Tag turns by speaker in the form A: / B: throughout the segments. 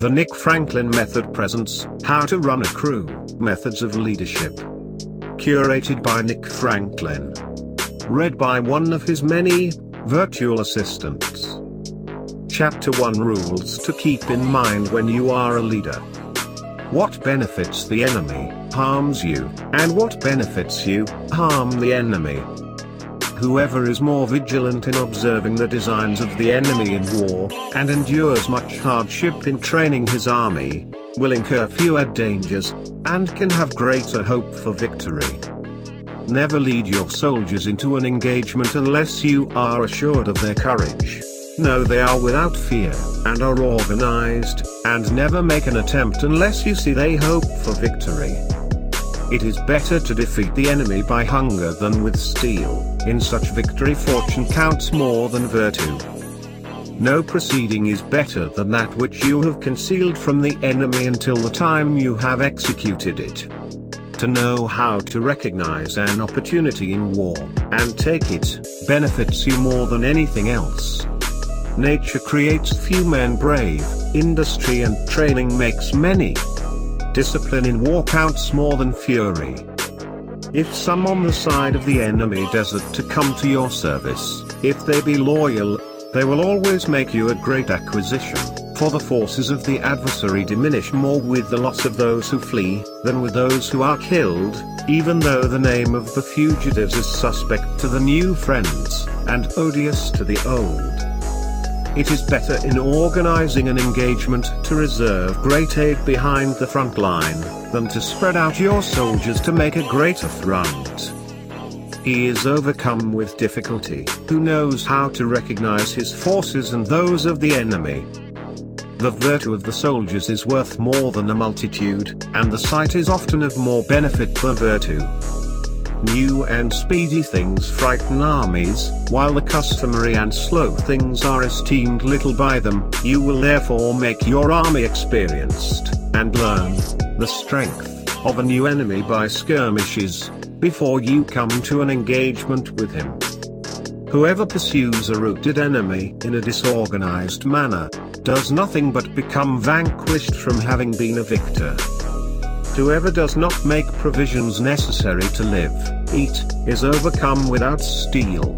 A: The Nick Franklin Method presents How to Run a Crew Methods of Leadership. Curated by Nick Franklin. Read by one of his many virtual assistants. Chapter 1 Rules to keep in mind when you are a leader. What benefits the enemy harms you, and what benefits you harm the enemy. Whoever is more vigilant in observing the designs of the enemy in war, and endures much hardship in training his army, will incur fewer dangers, and can have greater hope for victory. Never lead your soldiers into an engagement unless you are assured of their courage. Know they are without fear, and are organized, and never make an attempt unless you see they hope for victory. It is better to defeat the enemy by hunger than with steel, in such victory fortune counts more than virtue. No proceeding is better than that which you have concealed from the enemy until the time you have executed it. To know how to recognize an opportunity in war, and take it, benefits you more than anything else. Nature creates few men brave, industry and training makes many. Discipline in war counts more than fury. If some on the side of the enemy desert to come to your service, if they be loyal, they will always make you a great acquisition, for the forces of the adversary diminish more with the loss of those who flee, than with those who are killed, even though the name of the fugitives is suspect to the new friends, and odious to the old. It is better in organizing an engagement to reserve great aid behind the front line, than to spread out your soldiers to make a greater front. He is overcome with difficulty, who knows how to recognize his forces and those of the enemy. The virtue of the soldiers is worth more than a multitude, and the site is often of more benefit than virtue. New and speedy things frighten armies, while the customary and slow things are esteemed little by them. You will therefore make your army experienced, and learn the strength of a new enemy by skirmishes, before you come to an engagement with him. Whoever pursues a routed enemy in a disorganized manner, does nothing but become vanquished from having been a victor. Whoever does not make provisions necessary to live, eat, is overcome without steel.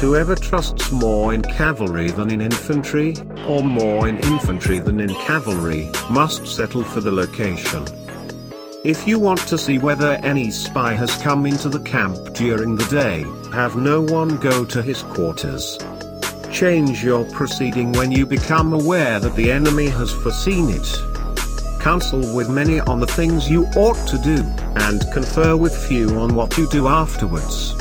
A: Whoever trusts more in cavalry than in infantry, or more in infantry than in cavalry, must settle for the location. If you want to see whether any spy has come into the camp during the day, have no one go to his quarters. Change your proceeding when you become aware that the enemy has foreseen it counsel with many on the things you ought to do, and confer with few on what you do afterwards.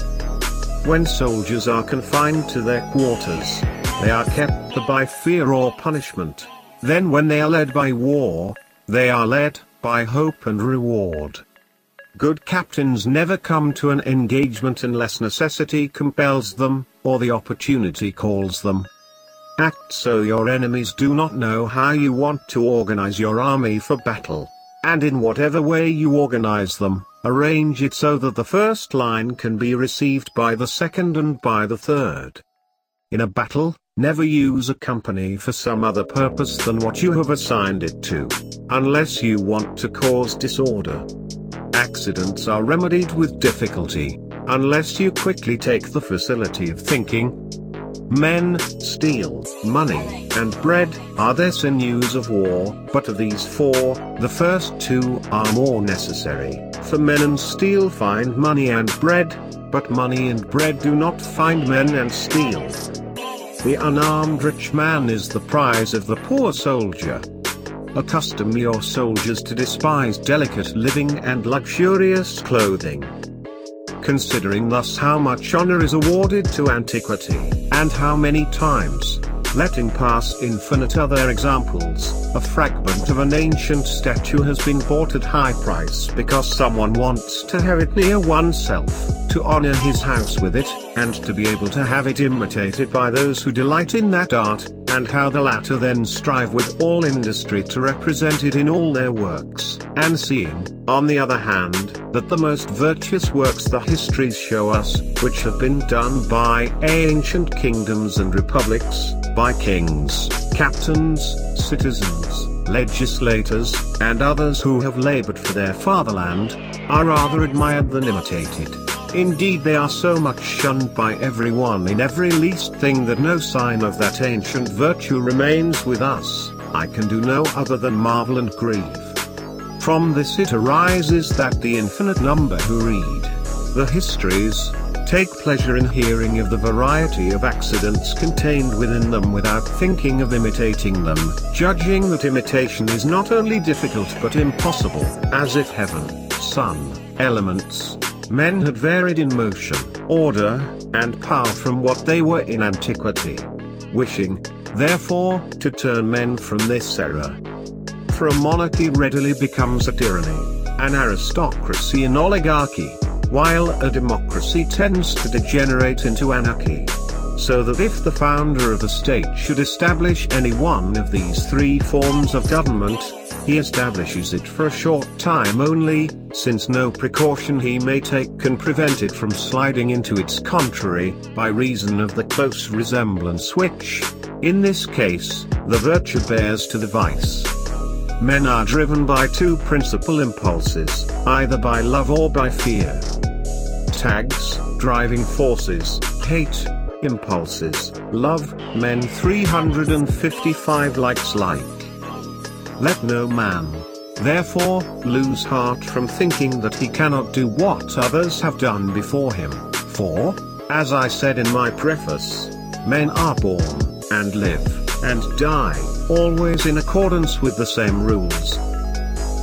A: When soldiers are confined to their quarters, they are kept by fear or punishment. Then when they are led by war, they are led by hope and reward. Good captains never come to an engagement unless necessity compels them, or the opportunity calls them. Act so your enemies do not know how you want to organize your army for battle. And in whatever way you organize them, arrange it so that the first line can be received by the second and by the third. In a battle, never use a company for some other purpose than what you have assigned it to, unless you want to cause disorder. Accidents are remedied with difficulty, unless you quickly take the facility of thinking, Men, steel, money, and bread are the sinews of war, but of these four, the first two are more necessary, for men and steel find money and bread, but money and bread do not find men and steel. The unarmed rich man is the prize of the poor soldier. Accustom your soldiers to despise delicate living and luxurious clothing considering thus how much honor is awarded to antiquity, and how many times, letting pass infinite other examples, a fragment of an ancient statue has been bought at high price because someone wants to have it near oneself, to honor his house with it, and to be able to have it imitated by those who delight in that art, and how the latter then strive with all industry to represent it in all their works, and seeing, on the other hand, that the most virtuous works the histories show us, which have been done by ancient kingdoms and republics, by kings, captains, citizens, legislators, and others who have labored for their fatherland, are rather admired than imitated. Indeed they are so much shunned by everyone in every least thing that no sign of that ancient virtue remains with us, I can do no other than marvel and grieve. From this it arises that the infinite number who read the histories, take pleasure in hearing of the variety of accidents contained within them without thinking of imitating them, judging that imitation is not only difficult but impossible, as if heaven, sun, elements, men had varied in motion, order, and power from what they were in antiquity. Wishing, therefore, to turn men from this error. For a monarchy readily becomes a tyranny, an aristocracy an oligarchy, while a democracy tends to degenerate into anarchy. So that if the founder of a state should establish any one of these three forms of government, he establishes it for a short time only, since no precaution he may take can prevent it from sliding into its contrary, by reason of the close resemblance which, in this case, the virtue bears to the vice. Men are driven by two principal impulses, either by love or by fear. Tags, driving forces, hate, impulses, love, men 355 likes like. Let no man, therefore, lose heart from thinking that he cannot do what others have done before him, for, as I said in my preface, men are born, and live, and die, always in accordance with the same rules.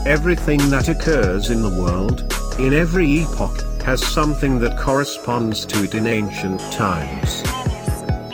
A: Everything that occurs in the world, in every epoch, has something that corresponds to it in ancient times.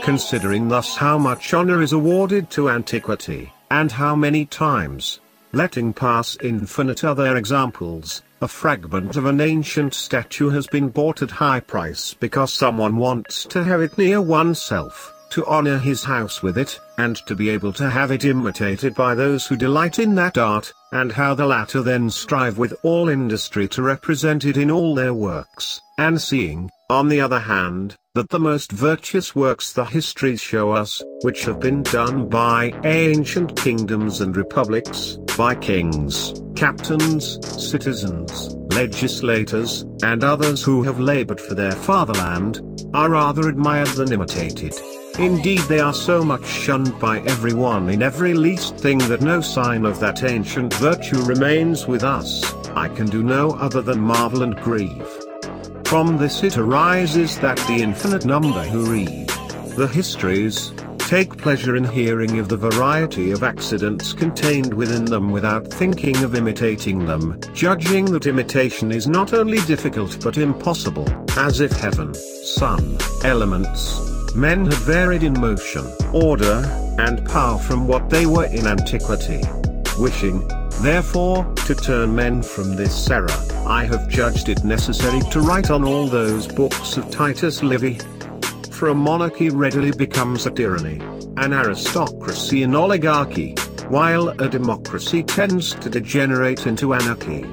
A: Considering thus how much honor is awarded to antiquity, and how many times, letting pass infinite other examples, a fragment of an ancient statue has been bought at high price because someone wants to have it near oneself, to honor his house with it, and to be able to have it imitated by those who delight in that art, and how the latter then strive with all industry to represent it in all their works, and seeing, on the other hand, that the most virtuous works the histories show us, which have been done by ancient kingdoms and republics, by kings, captains, citizens, legislators, and others who have labored for their fatherland, are rather admired than imitated. Indeed they are so much shunned by everyone in every least thing that no sign of that ancient virtue remains with us, I can do no other than marvel and grieve. From this it arises that the infinite number who read the histories, take pleasure in hearing of the variety of accidents contained within them without thinking of imitating them, judging that imitation is not only difficult but impossible, as if heaven, sun, elements, men had varied in motion, order, and power from what they were in antiquity. Wishing, therefore, to turn men from this error, I have judged it necessary to write on all those books of Titus Livy. For a monarchy readily becomes a tyranny, an aristocracy an oligarchy, while a democracy tends to degenerate into anarchy.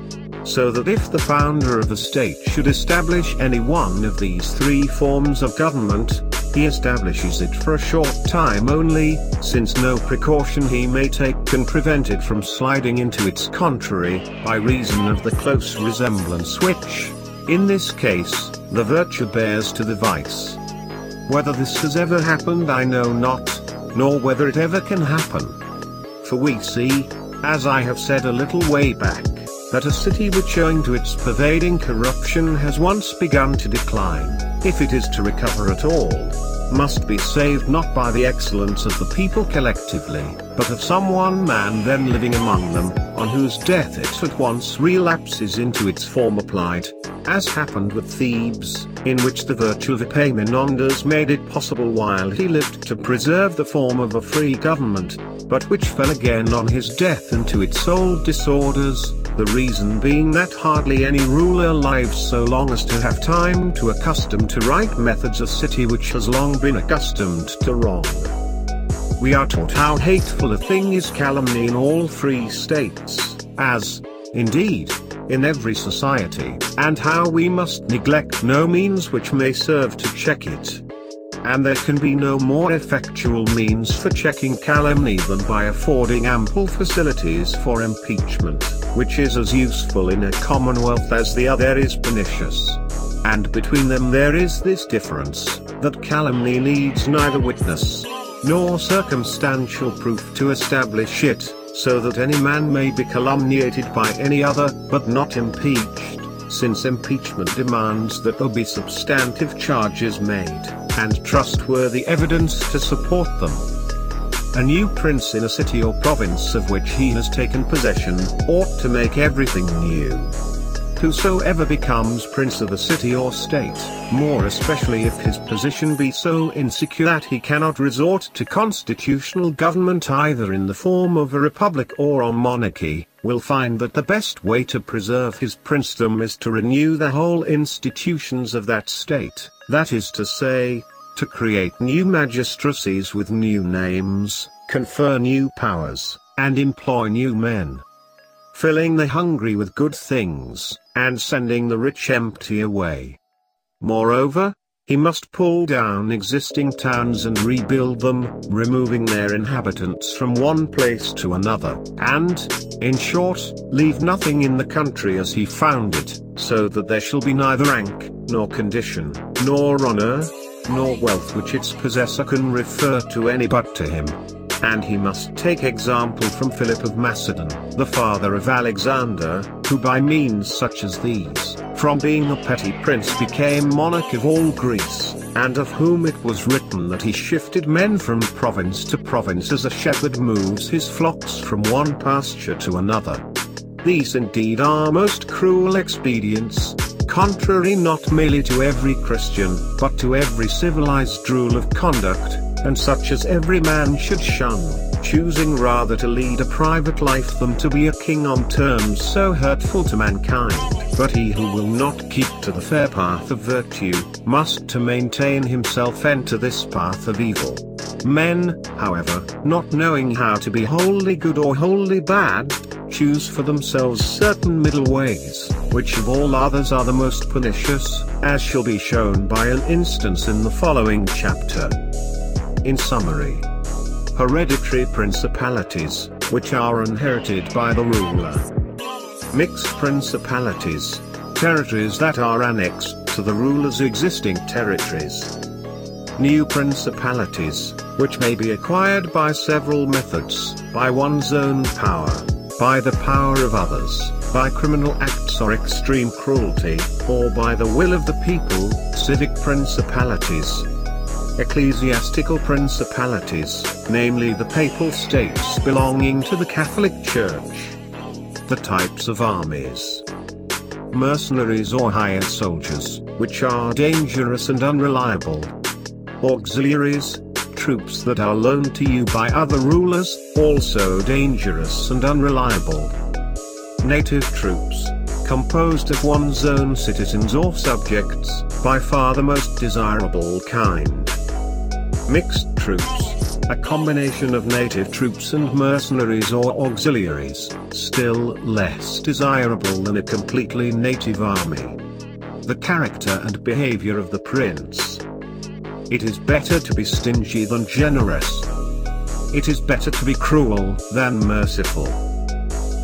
A: So that if the founder of a state should establish any one of these three forms of government, he establishes it for a short time only, since no precaution he may take can prevent it from sliding into its contrary, by reason of the close resemblance which, in this case, the virtue bears to the vice. Whether this has ever happened I know not, nor whether it ever can happen. For we see, as I have said a little way back, that a city which owing to its pervading corruption has once begun to decline, if it is to recover at all, must be saved not by the excellence of the people collectively, but of some one man then living among them, on whose death it at once relapses into its former plight, as happened with Thebes, in which the virtue of Epaminondas made it possible while he lived to preserve the form of a free government, but which fell again on his death into its old disorders, the reason being that hardly any ruler lives so long as to have time to accustom to right methods a city which has long been accustomed to wrong. we are taught how hateful a thing is calumny in all free states, as, indeed, in every society, and how we must neglect no means which may serve to check it. And there can be no more effectual means for checking calumny than by affording ample facilities for impeachment, which is as useful in a commonwealth as the other is pernicious. And between them there is this difference, that calumny needs neither witness, nor circumstantial proof to establish it, so that any man may be calumniated by any other, but not impeached, since impeachment demands that there be substantive charges made, and trustworthy evidence to support them. A new prince in a city or province of which he has taken possession, ought to make everything new. Whosoever becomes prince of a city or state, more especially if his position be so insecure that he cannot resort to constitutional government either in the form of a republic or a monarchy, will find that the best way to preserve his princedom is to renew the whole institutions of that state, that is to say, to create new magistracies with new names, confer new powers, and employ new men filling the hungry with good things, and sending the rich empty away. Moreover, he must pull down existing towns and rebuild them, removing their inhabitants from one place to another, and, in short, leave nothing in the country as he found it, so that there shall be neither rank, nor condition, nor honor, nor wealth which its possessor can refer to any but to him and he must take example from Philip of Macedon, the father of Alexander, who by means such as these, from being a petty prince became monarch of all Greece, and of whom it was written that he shifted men from province to province as a shepherd moves his flocks from one pasture to another. These indeed are most cruel expedients, contrary not merely to every Christian, but to every civilized rule of conduct, and such as every man should shun, choosing rather to lead a private life than to be a king on terms so hurtful to mankind. But he who will not keep to the fair path of virtue, must to maintain himself enter this path of evil. Men, however, not knowing how to be wholly good or wholly bad, choose for themselves certain middle ways, which of all others are the most pernicious, as shall be shown by an instance in the following chapter. In summary, hereditary principalities, which are inherited by the ruler. Mixed principalities, territories that are annexed to the ruler's existing territories. New principalities, which may be acquired by several methods, by one's own power, by the power of others, by criminal acts or extreme cruelty, or by the will of the people, civic principalities, ecclesiastical principalities, namely the papal states belonging to the Catholic Church. The types of armies. Mercenaries or hired soldiers, which are dangerous and unreliable. Auxiliaries, troops that are loaned to you by other rulers, also dangerous and unreliable. Native troops, composed of one's own citizens or subjects, by far the most desirable kind. Mixed troops. A combination of native troops and mercenaries or auxiliaries, still less desirable than a completely native army. The character and behavior of the prince. It is better to be stingy than generous. It is better to be cruel than merciful.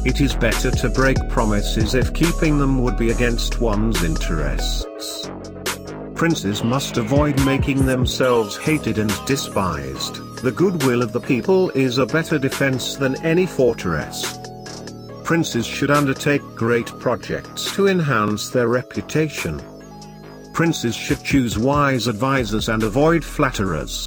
A: It is better to break promises if keeping them would be against one's interests princes must avoid making themselves hated and despised. The goodwill of the people is a better defense than any fortress. Princes should undertake great projects to enhance their reputation. Princes should choose wise advisers and avoid flatterers.